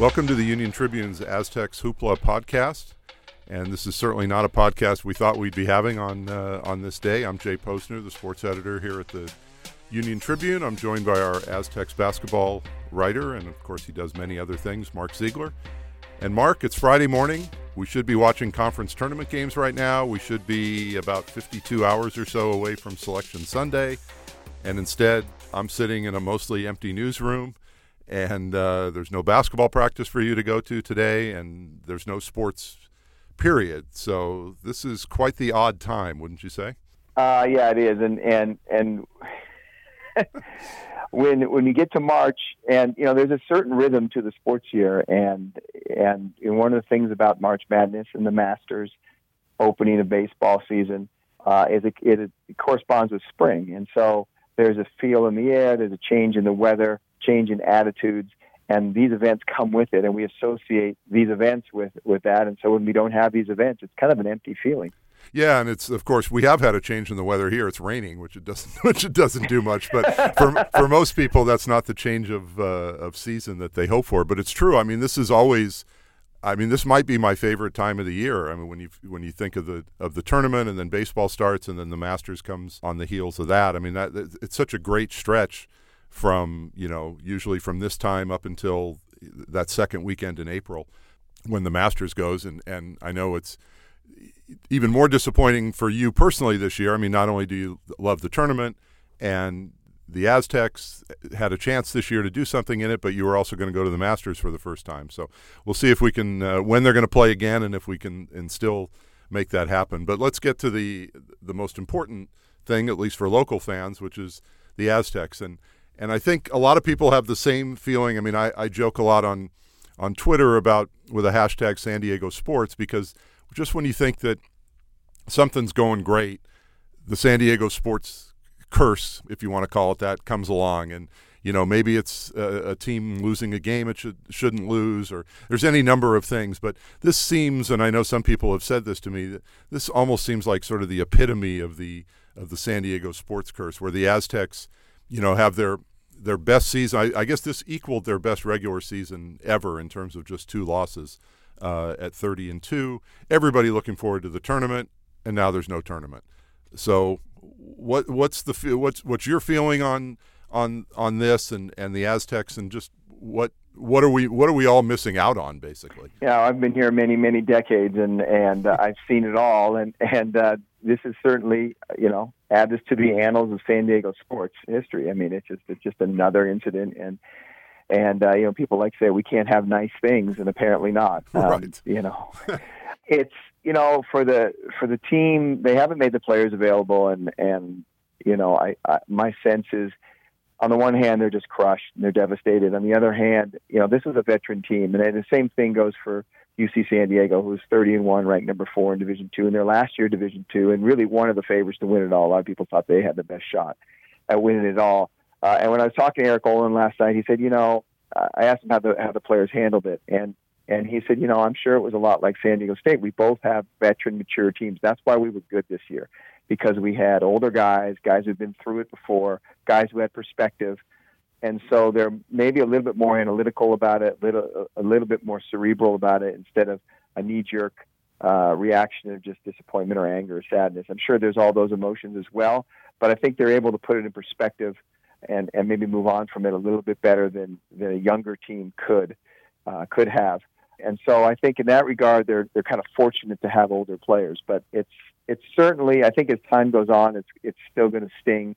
Welcome to the Union Tribune's Aztecs Hoopla podcast. And this is certainly not a podcast we thought we'd be having on uh, on this day. I'm Jay Posner, the sports editor here at the Union Tribune. I'm joined by our Aztecs basketball writer, and of course, he does many other things, Mark Ziegler. And Mark, it's Friday morning. We should be watching conference tournament games right now. We should be about 52 hours or so away from Selection Sunday. And instead, I'm sitting in a mostly empty newsroom and uh, there's no basketball practice for you to go to today, and there's no sports, period. So this is quite the odd time, wouldn't you say? Uh, yeah, it is, and and and when when you get to March, and you know, there's a certain rhythm to the sports year, and and, one of the things about March Madness and the Masters opening of baseball season uh, is it, it, it corresponds with spring, and so there's a feel in the air, there's a change in the weather change in attitudes and these events come with it and we associate these events with with that and so when we don't have these events it's kind of an empty feeling yeah, and it's of course we have had a change in the weather here. It's raining, which it doesn't which it doesn't do much. But for for most people, that's not the change of uh, of season that they hope for. But it's true. I mean, this is always. I mean, this might be my favorite time of the year. I mean, when you when you think of the of the tournament, and then baseball starts, and then the Masters comes on the heels of that. I mean, that it's such a great stretch from you know usually from this time up until that second weekend in April when the Masters goes and and I know it's even more disappointing for you personally this year. I mean, not only do you love the tournament and the Aztecs had a chance this year to do something in it, but you were also going to go to the Masters for the first time. So we'll see if we can uh, when they're going to play again and if we can and still make that happen. But let's get to the the most important thing, at least for local fans, which is the Aztecs and and I think a lot of people have the same feeling. I mean, I, I joke a lot on on Twitter about with a hashtag San Diego Sports because just when you think that something's going great, the San Diego Sports curse, if you want to call it that, comes along and you know maybe it's a, a, team losing a game it should shouldn't lose or there's any number of things but this seems and I know some people have said this to me this almost seems like sort of the epitome of the of the San Diego sports curse where the Aztecs you know have their their best season. I, I, guess this equaled their best regular season ever in terms of just two losses uh, at 30 and two. Everybody looking forward to the tournament, and now there's no tournament. So, what what's the what's what's your feeling on on on this and and the Aztecs and just what what are we what are we all missing out on basically? Yeah, I've been here many many decades and and uh, I've seen it all and and uh, this is certainly you know add this to the annals of San Diego sports history. I mean, it's just it's just another incident and. And uh, you know, people like to say we can't have nice things, and apparently not. Um, right. You know, it's you know for the for the team they haven't made the players available, and and you know, I, I my sense is on the one hand, they're just crushed and they're devastated. On the other hand, you know, this is a veteran team, and the same thing goes for UC San Diego, who's 30 and one, ranked number four in Division two, in their last year Division two, and really one of the favorites to win it all. A lot of people thought they had the best shot at winning it all. Uh, and when I was talking to Eric Olen last night, he said, you know, uh, I asked him how the how the players handled it, and and he said, you know, I'm sure it was a lot like San Diego State. We both have veteran, mature teams. That's why we were good this year because we had older guys, guys who've been through it before, guys who had perspective. And so they're maybe a little bit more analytical about it, a little, a little bit more cerebral about it instead of a knee jerk uh, reaction of just disappointment or anger or sadness. I'm sure there's all those emotions as well, but I think they're able to put it in perspective and, and maybe move on from it a little bit better than, than a younger team could uh, could have. And so I think in that regard, they're they're kind of fortunate to have older players. But it's it's certainly I think as time goes on, it's it's still going to sting.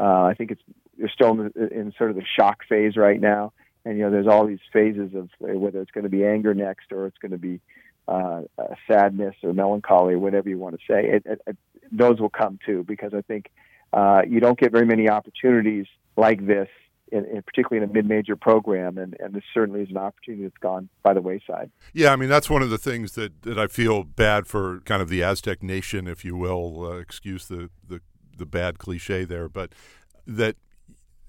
Uh, I think it's they're still in, in sort of the shock phase right now, and you know there's all these phases of whether it's going to be anger next or it's going to be uh, uh, sadness or melancholy whatever you want to say. It, it, it, those will come too because I think uh, you don't get very many opportunities like this in, in, particularly in a mid-major program, and, and this certainly is an opportunity that's gone by the wayside. Yeah, I mean that's one of the things that, that I feel bad for, kind of the Aztec nation, if you will. Uh, excuse the, the the bad cliche there, but that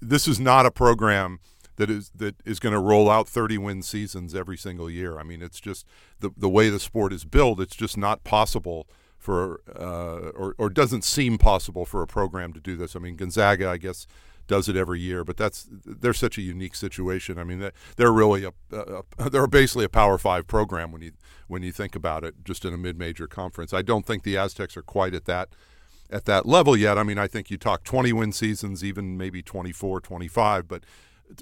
this is not a program that is that is going to roll out 30 win seasons every single year. I mean, it's just the the way the sport is built. It's just not possible for uh, or or doesn't seem possible for a program to do this. I mean, Gonzaga, I guess does it every year. But that's they're such a unique situation. I mean, they're really a, a they're basically a Power Five program when you when you think about it, just in a mid-major conference. I don't think the Aztecs are quite at that at that level yet. I mean, I think you talk 20 win seasons, even maybe 24, 25, but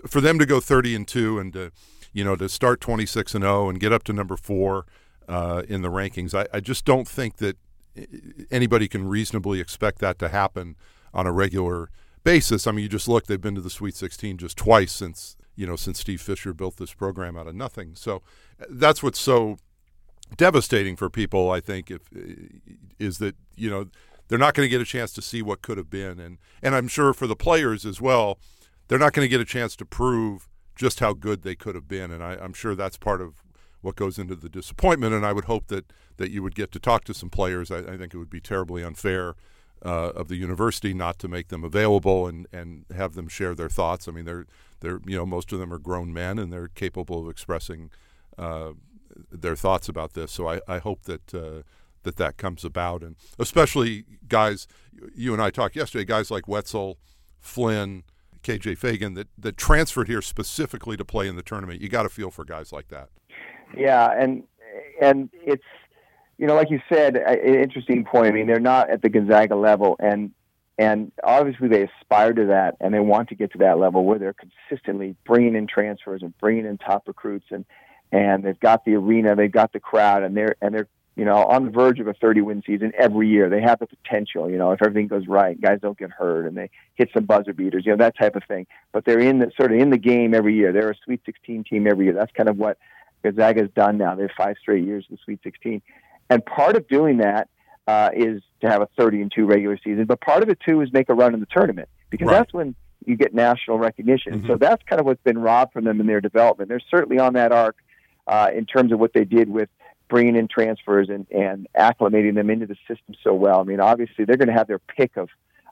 for them to go 30 and 2 and to you know to start 26 and 0 and get up to number 4 uh, in the rankings, I, I just don't think that anybody can reasonably expect that to happen on a regular basis. I mean, you just look; they've been to the Sweet 16 just twice since you know since Steve Fisher built this program out of nothing. So uh, that's what's so devastating for people. I think if uh, is that you know they're not going to get a chance to see what could have been, and and I'm sure for the players as well, they're not going to get a chance to prove just how good they could have been, and I, I'm sure that's part of what goes into the disappointment. And I would hope that that you would get to talk to some players. I, I think it would be terribly unfair uh, of the university not to make them available and, and have them share their thoughts. I mean, they're they're you know most of them are grown men and they're capable of expressing uh, their thoughts about this. So I, I hope that. Uh, that that comes about, and especially guys, you and I talked yesterday. Guys like Wetzel, Flynn, KJ Feagin that that transferred here specifically to play in the tournament. You got to feel for guys like that. Yeah, and and it's you know like you said, an interesting point. I mean, they're not at the Gonzaga level, and and obviously they aspire to that, and they want to get to that level where they're consistently bringing in transfers and bringing in top recruits, and and they've got the arena, they've got the crowd, and they're and they're you know on the verge of a 30 win season every year. They have the potential, you know, if everything goes right, guys don't get hurt, and they hit some buzzer beaters, you know, that type of thing. But they're in the sort of in the game every year. They're a Sweet 16 team every year. That's kind of what Gonzaga's done now. They're five straight years in the Sweet 16, and part of doing that uh, is to have a 30 and two regular season. But part of it too is make a run in the tournament because right. that's when you get national recognition. Mm-hmm. So that's kind of what's been robbed from them in their development. They're certainly on that arc uh, in terms of what they did with bringing in transfers and, and acclimating them into the system so well. I mean, obviously they're going to have their pick of,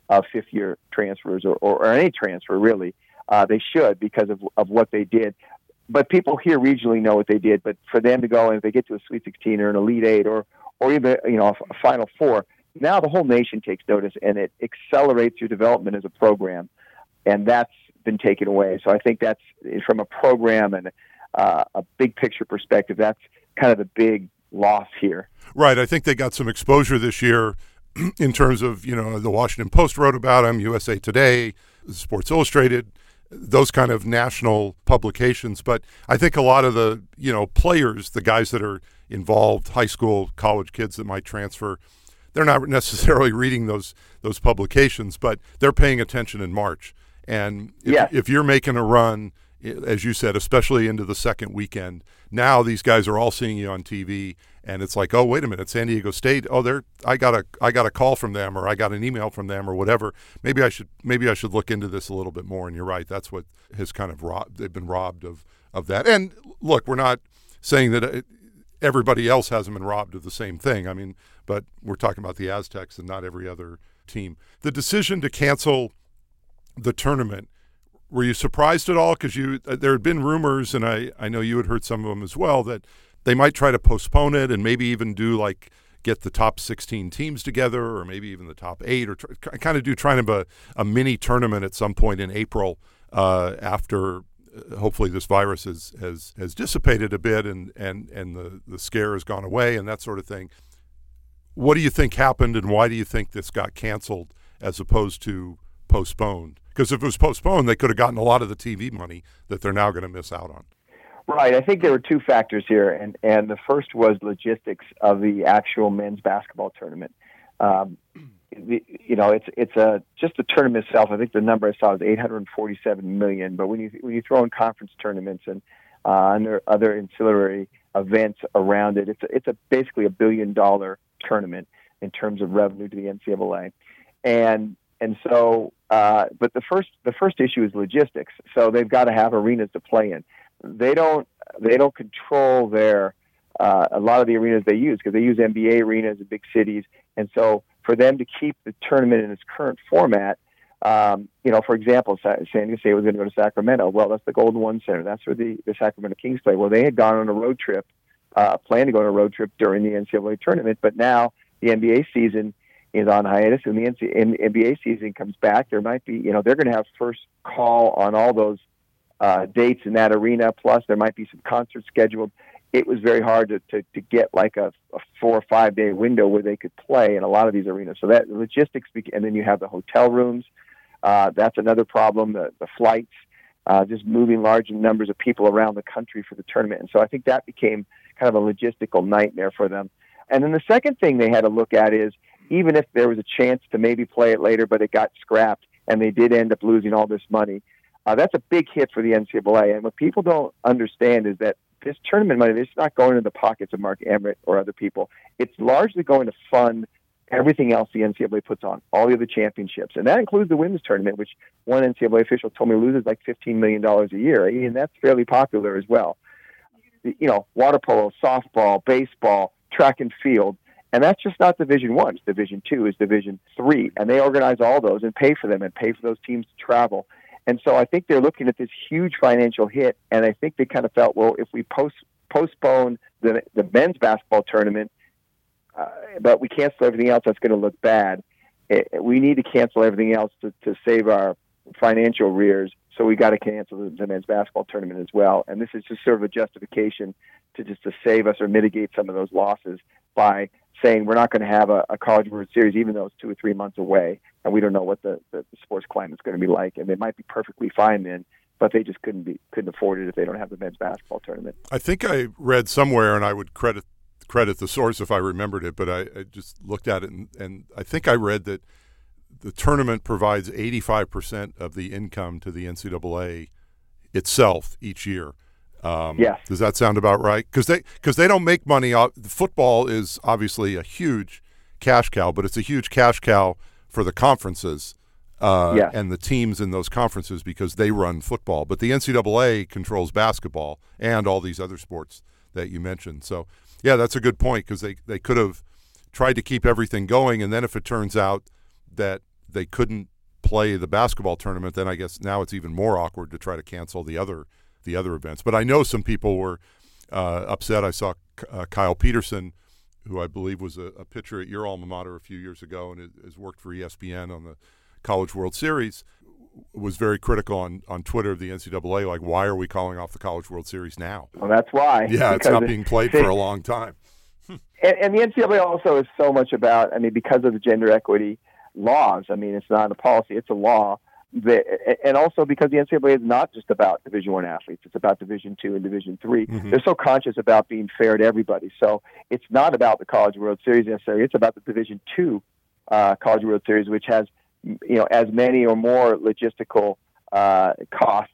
of fifth year transfers or, or, or any transfer really. Uh, they should because of, of what they did but people here regionally know what they did. But for them to go and if they get to a Sweet 16 or an Elite Eight or or even you know a Final Four, now the whole nation takes notice and it accelerates your development as a program, and that's been taken away. So I think that's from a program and uh, a big picture perspective. That's kind of the big loss here. Right. I think they got some exposure this year in terms of you know the Washington Post wrote about them, USA Today, Sports Illustrated those kind of national publications. But I think a lot of the you know players, the guys that are involved, high school, college kids that might transfer, they're not necessarily reading those those publications, but they're paying attention in March. And if, if you're making a run, as you said, especially into the second weekend, now these guys are all seeing you on TV and it's like, oh, wait a minute, San Diego State. Oh, they're I got a I got a call from them, or I got an email from them, or whatever. Maybe I should maybe I should look into this a little bit more. And you're right, that's what has kind of robbed. They've been robbed of of that. And look, we're not saying that it, everybody else hasn't been robbed of the same thing. I mean, but we're talking about the Aztecs and not every other team. The decision to cancel the tournament. Were you surprised at all? Because you uh, there had been rumors, and I, I know you had heard some of them as well that they might try to postpone it and maybe even do like get the top 16 teams together or maybe even the top eight or try, kind of do trying to a, a mini tournament at some point in April uh, after uh, hopefully this virus has, has, has dissipated a bit and, and, and the, the scare has gone away and that sort of thing. What do you think happened and why do you think this got canceled as opposed to postponed? Because if it was postponed, they could have gotten a lot of the TV money that they're now going to miss out on. Right. I think there were two factors here, and and the first was logistics of the actual men's basketball tournament. Um, the, you know, it's it's a just the tournament itself. I think the number I saw is 847 million. But when you when you throw in conference tournaments and uh, and other ancillary events around it, it's a, it's a basically a billion dollar tournament in terms of revenue to the NCAA, and and so. Uh, but the first the first issue is logistics. So they've got to have arenas to play in they don't they don't control their uh, a lot of the arenas they use because they use NBA arenas in big cities, and so for them to keep the tournament in its current format, um, you know, for example, San Diego was going to go to Sacramento. Well, that's the Golden One Center. That's where the, the Sacramento Kings play. Well, they had gone on a road trip, uh, planned to go on a road trip during the NCAA tournament, but now the NBA season is on hiatus and the NBA season comes back, there might be, you know, they're going to have first call on all those uh, dates in that arena. Plus, there might be some concerts scheduled. It was very hard to, to, to get like a, a four or five day window where they could play in a lot of these arenas. So that logistics, and then you have the hotel rooms. Uh, that's another problem. The, the flights, uh, just moving large numbers of people around the country for the tournament. And so I think that became kind of a logistical nightmare for them. And then the second thing they had to look at is even if there was a chance to maybe play it later, but it got scrapped and they did end up losing all this money, uh, that's a big hit for the NCAA. And what people don't understand is that this tournament money, is not going in the pockets of Mark Emmert or other people. It's largely going to fund everything else the NCAA puts on, all the other championships. And that includes the women's tournament, which one NCAA official told me loses like $15 million a year. And that's fairly popular as well. You know, water polo, softball, baseball, track and field. And that's just not Division One. It's Division Two, is Division Three, and they organize all those and pay for them and pay for those teams to travel. And so I think they're looking at this huge financial hit, and I think they kind of felt, well, if we post, postpone the the men's basketball tournament, uh, but we cancel everything else, that's going to look bad. It, we need to cancel everything else to, to save our financial rears. So we got to cancel the, the men's basketball tournament as well. And this is just sort of a justification to just to save us or mitigate some of those losses by saying we're not going to have a, a College World Series, even though it's two or three months away, and we don't know what the, the, the sports climate is going to be like. And they might be perfectly fine then, but they just couldn't be couldn't afford it if they don't have the men's basketball tournament. I think I read somewhere, and I would credit credit the source if I remembered it, but I, I just looked at it, and, and I think I read that the tournament provides 85% of the income to the NCAA itself each year. Um, yes. Does that sound about right? Because they because they don't make money. Off, football is obviously a huge cash cow, but it's a huge cash cow for the conferences uh, yes. and the teams in those conferences because they run football. But the NCAA controls basketball and all these other sports that you mentioned. So yeah, that's a good point because they they could have tried to keep everything going, and then if it turns out that they couldn't play the basketball tournament, then I guess now it's even more awkward to try to cancel the other the other events. But I know some people were uh, upset. I saw uh, Kyle Peterson, who I believe was a, a, pitcher at your alma mater a few years ago and has worked for ESPN on the College World Series, was very critical on, on Twitter of the NCAA. Like, why are we calling off the College World Series now? Well, that's why. Yeah, it's not being played for a long time. and, and the NCAA also is so much about, I mean, because of the gender equity laws. I mean, it's not a policy; it's a law and also because the NCAA is not just about Division One athletes; it's about Division Two and Division 3 they mm-hmm. They're so conscious about being fair to everybody. So it's not about the College World Series necessarily; it's about the Division Two uh, College World Series, which has you know as many or more logistical uh, costs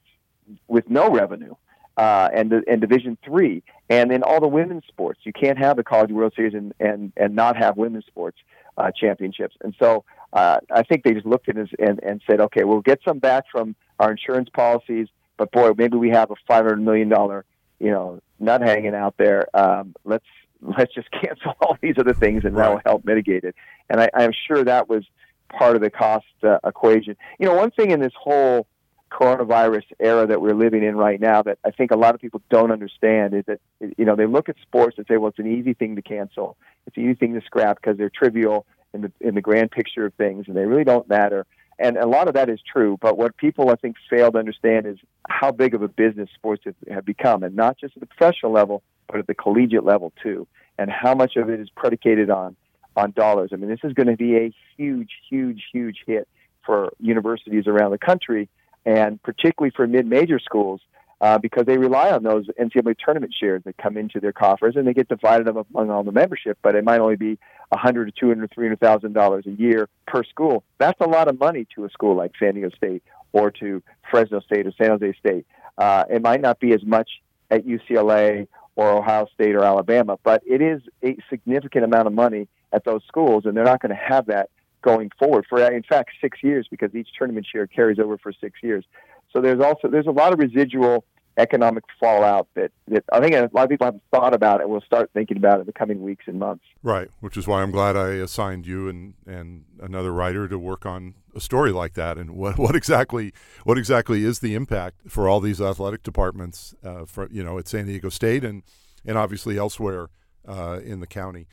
with no revenue. Uh, and and Division Three, and then all the women's sports. You can't have the College World Series and and, and not have women's sports uh, championships. And so uh, I think they just looked at it and, and said, okay, we'll get some back from our insurance policies, but boy, maybe we have a five hundred million dollar, you know, nut hanging out there. Um, let's let's just cancel all these other things, and right. that will help mitigate it. And I, I'm sure that was part of the cost uh, equation. You know, one thing in this whole coronavirus era that we're living in right now that I think a lot of people don't understand is that you know they look at sports and say, well, it's an easy thing to cancel, it's an easy thing to scrap because they're trivial in the in the grand picture of things, and they really don't matter. And a lot of that is true, but what people I think fail to understand is how big of a business sports have, have become, and not just at the professional level, but at the collegiate level too, and how much of it is predicated on on dollars. I mean, this is going to be a huge, huge, huge hit for universities around the country, and particularly for mid-major schools uh, because they rely on those NCAA tournament shares that come into their coffers, and they get divided up among all the membership. But it might only be a hundred to two hundred, three hundred thousand dollars a year per school. That's a lot of money to a school like San Diego State or to Fresno State or San Jose State. Uh, it might not be as much at UCLA or Ohio State or Alabama, but it is a significant amount of money at those schools, and they're not going to have that going forward for, in fact, six years because each tournament share carries over for six years. So there's also there's a lot of residual economic fallout that, that I think a lot of people haven't thought about and will start thinking about in the coming weeks and months. Right, which is why I'm glad I assigned you and, and another writer to work on a story like that and what, what exactly what exactly is the impact for all these athletic departments uh, for you know at San Diego State and and obviously elsewhere uh, in the county.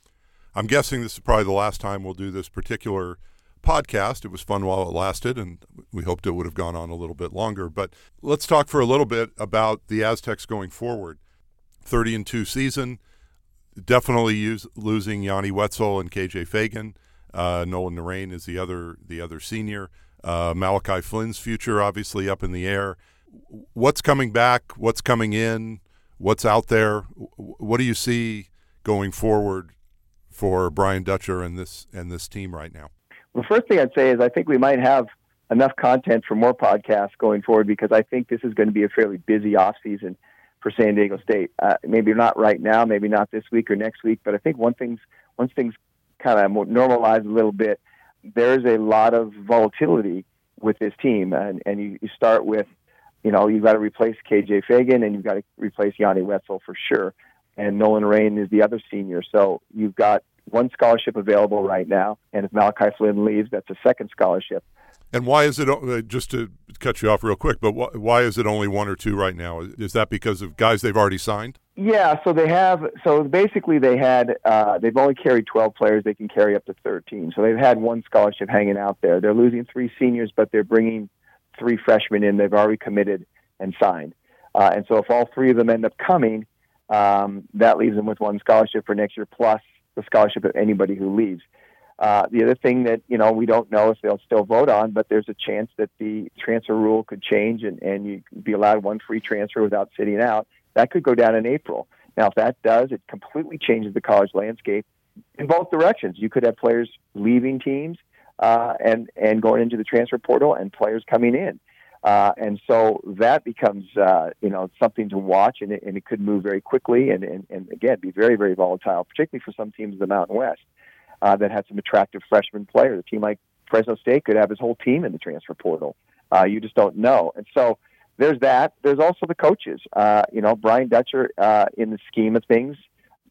I'm guessing this is probably the last time we'll do this particular podcast. It was fun while it lasted, and we hoped it would have gone on a little bit longer. But let's talk for a little bit about the Aztecs going forward. 30 and 2 season, definitely use, losing Yanni Wetzel and KJ Feagin. Uh, Nolan Narain is the other the other senior. Uh, Malachi Flynn's future obviously up in the air. What's coming back? What's coming in? What's out there? What do you see going forward for Brian Dutcher and this and this team right now? The first thing I'd say is I think we might have enough content for more podcasts going forward because I think this is going to be a fairly busy off season for San Diego State. Uh, maybe not right now, maybe not this week or next week, but I think one things once things kind of normalize a little bit, there's a lot of volatility with this team, and and you, you start with, you know, you've got to replace KJ Feagin and you've got to replace Yanni Wetzel for sure, and Nolan Rain is the other senior, so you've got one scholarship available right now, and if Malachi Flynn leaves, that's a second scholarship. And why is it uh, just to cut you off real quick? But why is it only one or two right now? Is that because of guys they've already signed? Yeah, so they have. So basically, they had. Uh, they've only carried twelve players. They can carry up to thirteen. So they've had one scholarship hanging out there. They're losing three seniors, but they're bringing three freshmen in. They've already committed and signed. Uh, and so if all three of them end up coming, um, that leaves them with one scholarship for next year plus the scholarship of anybody who leaves. Uh, the other thing that you know we don't know if they'll still vote on, but there's a chance that the transfer rule could change and, and you be allowed one free transfer without sitting out. That could go down in April. Now, if that does, it completely changes the college landscape in both directions. You could have players leaving teams uh, and and going into the transfer portal, and players coming in. Uh, and so that becomes, uh, you know, something to watch, and it, and it could move very quickly, and, and, and again, be very, very volatile, particularly for some teams in the Mountain West uh, that had some attractive freshman players. A team like Fresno State could have his whole team in the transfer portal. Uh, you just don't know. And so there's that. There's also the coaches. Uh, you know, Brian Dutcher, uh, in the scheme of things,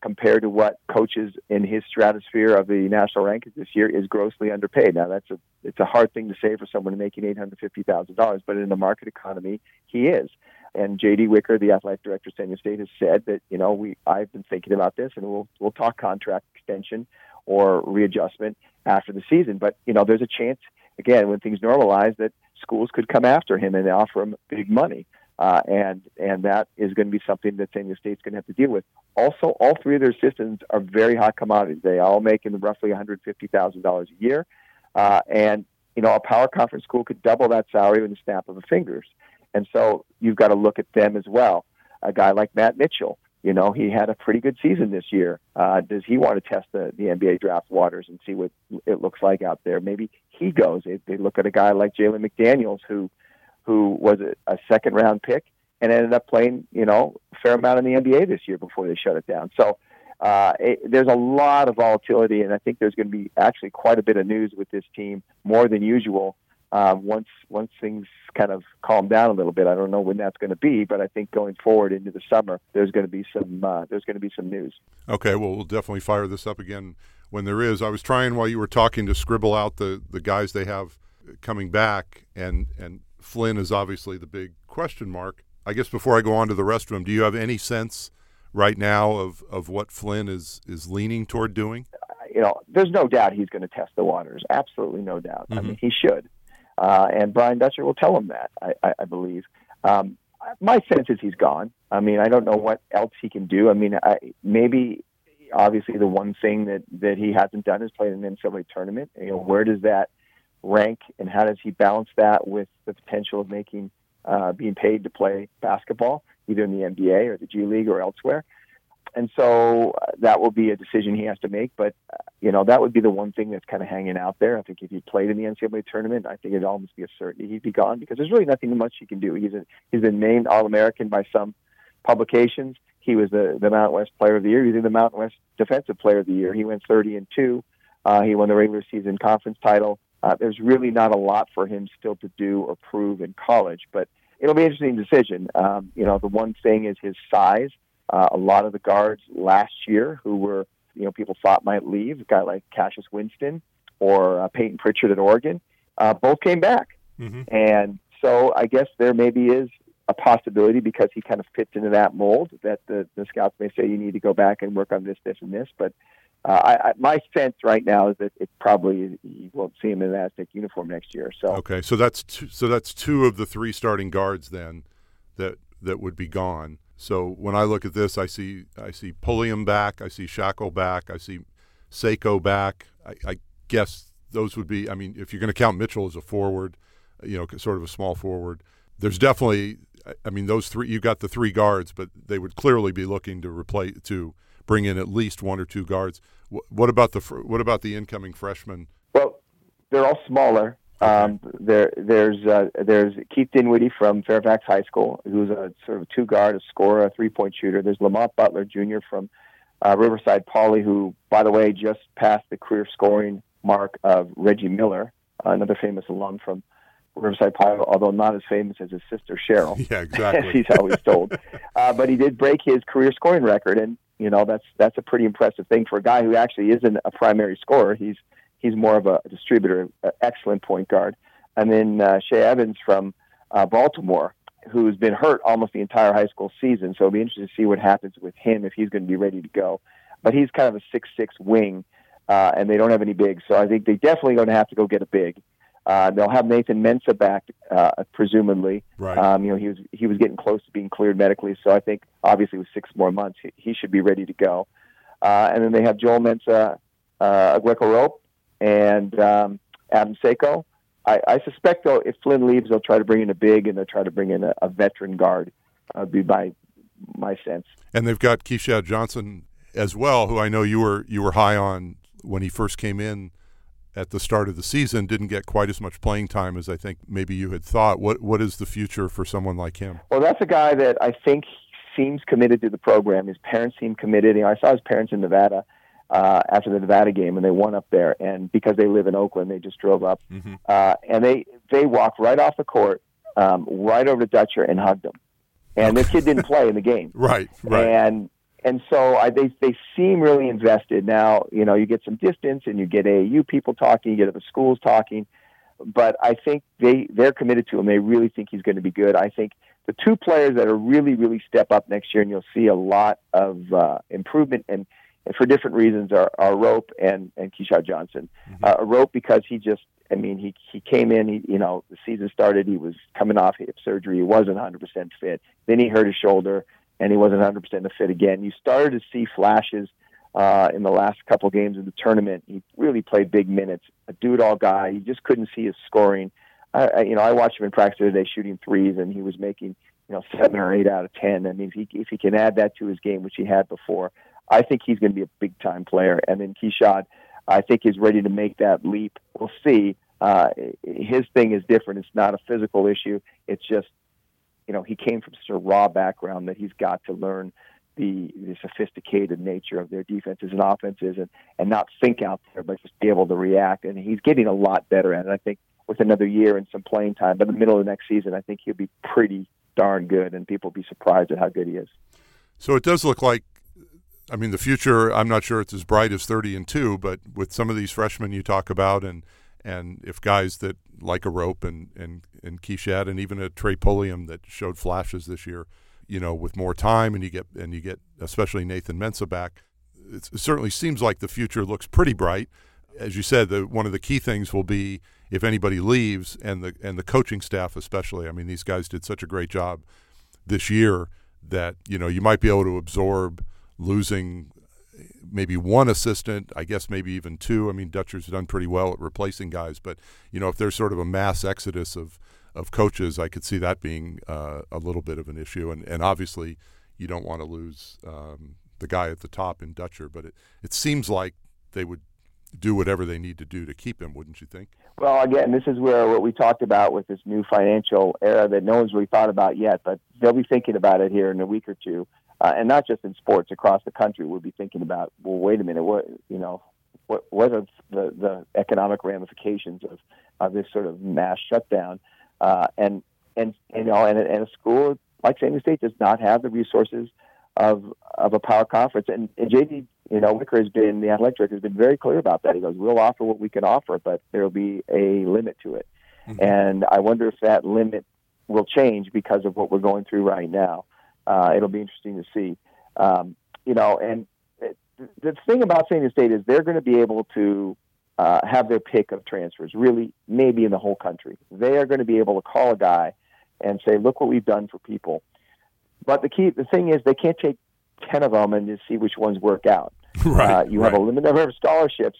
compared to what coaches in his stratosphere of the national rankings this year is grossly underpaid. Now that's a it's a hard thing to say for someone making eight hundred fifty thousand dollars, but in the market economy, he is. And J.D. Wicker, the athletic director of San Diego State, has said that you know we I've been thinking about this, and we'll we'll talk contract extension or readjustment after the season. But you know, there's a chance again when things normalize that schools could come after him and offer him big money. Uh, and and that is going to be something that San Diego State's going to have to deal with. Also, all three of their assistants are very hot commodities. They all make in roughly one hundred fifty thousand dollars a year, uh, and you know a power conference school could double that salary with a snap of the fingers. And so you've got to look at them as well. A guy like Matt Mitchell, you know, he had a pretty good season this year. Uh, does he want to test the, the NBA draft waters and see what it looks like out there? Maybe he goes. They look at a guy like Jalen McDaniels, who who was a, second round pick and ended up playing, you know, a fair amount in the NBA this year before they shut it down. So uh, it, there's a lot of volatility, and I think there's going to be actually quite a bit of news with this team, more than usual. Uh, once once things kind of calm down a little bit, I don't know when that's going to be, but I think going forward into the summer, there's going to be some uh, there's going to be some news. Okay, well, we'll definitely fire this up again when there is. I was trying while you were talking to scribble out the the guys they have coming back, and and Flynn is obviously the big question mark. I guess before I go on to the rest of them, do you have any sense right now of, of what Flynn is, is leaning toward doing? You know, there's no doubt he's going to test the waters. Absolutely no doubt. Mm-hmm. I mean, he should. Uh, and Brian Dutcher will tell him that, I, I, I believe. Um, my sense is he's gone. I mean, I don't know what else he can do. I mean, I, maybe obviously the one thing that, that he hasn't done is play an NCAA tournament. You know, where does that rank, and how does he balance that with the potential of making uh, being paid to play basketball, either in the NBA or the G League or elsewhere? And so uh, that will be a decision he has to make. But uh, you know that would be the one thing that's kind of hanging out there. I think if he played in the NCAA tournament, I think it'd almost be a certainty he'd be gone because there's really nothing much he can do. He's a, he's been named All American by some publications. He was the the Mountain West Player of the Year. He's the Mountain West Defensive Player of the Year. He went 30 and two. Uh, he won the regular season conference title. Uh, there's really not a lot for him still to do or prove in college, but it'll be an interesting decision. Um, you know, the one thing is his size. Uh, a lot of the guards last year who were, you know, people thought might leave, a guy like Cassius Winston or uh, Payton Pritchard at Oregon, uh, both came back. Mm-hmm. And so I guess there maybe is a possibility because he kind of fits into that mold that the, the scouts may say you need to go back and work on this, this, and this. But uh, I, I, my sense right now is that it probably you won't see him in an Aztec uniform next year. So okay, so that's two, so that's two of the three starting guards then that that would be gone. So when I look at this, I see I see Pulliam back, I see Schakel back, I see Seiko back. I, I guess those would be. I mean, if you're going to count Mitchell as a forward, you know, sort of a small forward, there's definitely. I mean, those three. You got the three guards, but they would clearly be looking to replace to bring in at least one or two guards. What about the what about the incoming freshmen? Well, they're all smaller. Um, there, there's uh, there's Keith Dinwiddie from Fairfax High School, who's a sort of two guard, a scorer, a three point shooter. There's Lamont Butler Jr. from uh, Riverside Poly, who, by the way, just passed the career scoring mark of Reggie Miller, another famous alum from Riverside Poly, although not as famous as his sister Cheryl. Yeah, exactly. he's always told. uh, but he did break his career scoring record, and you know that's that's a pretty impressive thing for a guy who actually isn't a primary scorer. He's he's more of a distributor, excellent point guard. And then uh, Che Evans from uh, Baltimore, who's been hurt almost the entire high school season. So it'll be interesting to see what happens with him if he's going to be ready to go. But he's kind of a six-six wing, uh, and they don't have any bigs. So I think they definitely going to have to go get a big. Uh, they'll have Nathan Mensah back, uh, presumably. Right. Um, you know, he was he was getting close to being cleared medically, so I think obviously with six more months, he, he should be ready to go. Uh, and then they have Joel Mensah, uh, Aguek-Arop, and um, Adam Seiko. I, I suspect though, if Flynn leaves, they'll try to bring in a big and they'll try to bring in a, a veteran guard. Uh, be my my sense. And they've got Keshad Johnson as well, who I know you were you were high on when he first came in at the start of the season. Didn't get quite as much playing time as I think maybe you had thought. What what is the future for someone like him? Well, that's a guy that I think seems committed to the program. His parents seem committed. You know, I saw his parents in Nevada uh, after the Nevada game, and they won up there. And because they live in Oakland, they just drove up, mm-hmm. uh, and they they walked right off the court, um, right over to Dutcher and hugged him. And this kid didn't play in the game, right? Right. And and so I, they they seem really invested. Now you know you get some distance, and you get AAU people talking, you get other schools talking, but I think they they're committed to him. They really think he's going to be good. I think the two players that are really really step up next year, and you'll see a lot of uh, improvement and for different reasons are, are Rope and and Keshad Johnson. Mm-hmm. Uh, Rope because he just I mean he he came in he you know the season started he was coming off hip surgery he wasn't 100 percent fit then he hurt his shoulder and he wasn't 100 percent a fit again. You started to see flashes uh, in the last couple games of the tournament. He really played big minutes. A do-it-all guy. You just couldn't see his scoring. I, you know, I watched him in practice today shooting threes, and he was making you know seven or eight out of ten. I mean, if he if he can add that to his game, which he had before, I think he's going to be a big time player. And then Keshad, I think is ready to make that leap. We'll see. Uh, his thing is different. It's not a physical issue. It's just, you know, he came from such a raw background that he's got to learn the, the sophisticated nature of their defenses and offenses and, and not think out there, but just be able to react. And he's getting a lot better at it. I think with another year and some playing time, by the middle of the next season, I think he'll be pretty darn good, and people will be surprised at how good he is. So it does look like I mean, the future, I'm not sure it's as bright as 30 and 2, but with some of these freshmen you talk about, and and if guys that like a rope and, and, and Keshad and even a Trey that showed flashes this year, you know, with more time and you get and you get especially Nathan Mensah back, it certainly seems like the future looks pretty bright. As you said, the, one of the key things will be if anybody leaves and the and the coaching staff especially. I mean, these guys did such a great job this year that you know you might be able to absorb – losing maybe one assistant, I guess maybe even two. I mean, Dutcher's done pretty well at replacing guys, but you know, if there's sort of a mass exodus of of coaches, I could see that being uh, a little bit of an issue. And and obviously, you don't want to lose um, the guy at the top in Dutcher, but it it seems like they would do whatever they need to do to keep him, wouldn't you think? Well, again, this is where what we talked about with this new financial era that no one's really thought about yet, but they'll be thinking about it here in a week or two uh, and not just in sports across the country, we'll be thinking about, well, wait a minute, what you know, what what are the the economic ramifications of of this sort of mass shutdown, uh, and and you know, and, and a school like San Diego State does not have the resources of of a power conference, and, and JD, you know, Wicker has been the athletic director has been very clear about that. He goes, we'll offer what we can offer, but there will be a limit to it, mm-hmm. and I wonder if that limit will change because of what we're going through right now uh, it'll be interesting to see. Um, you know, and the thing about San Diego State is they're going to be able to uh, have their pick of transfers, really, maybe in the whole country. They are going to be able to call a guy and say, "Look what we've done for people." But the key, the thing is, they can't take ten of them and just see which ones work out. Right. Uh, you right. have a limited number of scholarships,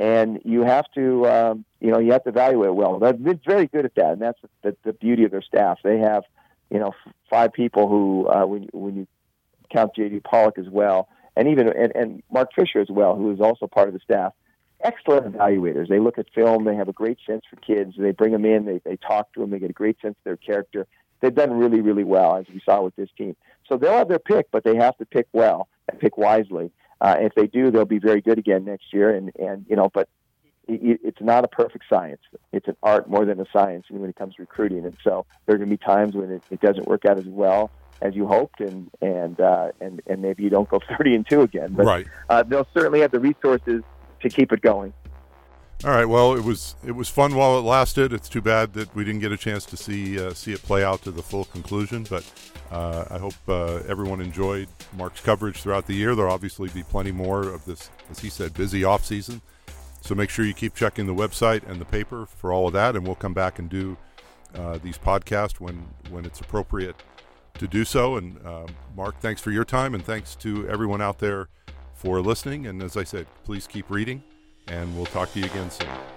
and you have to, um, you know, you have to evaluate well. They're very good at that, and that's the, the beauty of their staff. They have, you know, five people who, uh, when when you count J.D. Pollock as well, and even and, and Mark Fisher as well, who is also part of the staff. Excellent evaluators. They look at film. They have a great sense for kids. They bring them in. They they talk to them. They get a great sense of their character. They've done really really well, as we saw with this team. So they'll have their pick, but they have to pick well and pick wisely. Uh, if they do, they'll be very good again next year. And and you know, but it's not a perfect science. It's an art more than a science when it comes to recruiting. And so there are going to be times when it, it doesn't work out as well as you hoped, and and uh, and and maybe you don't go thirty and two again. But right. uh, they'll certainly have the resources to keep it going. All right. Well, it was it was fun while it lasted. It's too bad that we didn't get a chance to see uh, see it play out to the full conclusion. But uh, I hope uh, everyone enjoyed Mark's coverage throughout the year. There'll obviously be plenty more of this, as he said, busy off season. So make sure you keep checking the website and the paper for all of that, and we'll come back and do uh, these podcasts when when it's appropriate to do so. And uh, Mark, thanks for your time, and thanks to everyone out there for listening. And as I said, please keep reading and we'll talk to you again soon.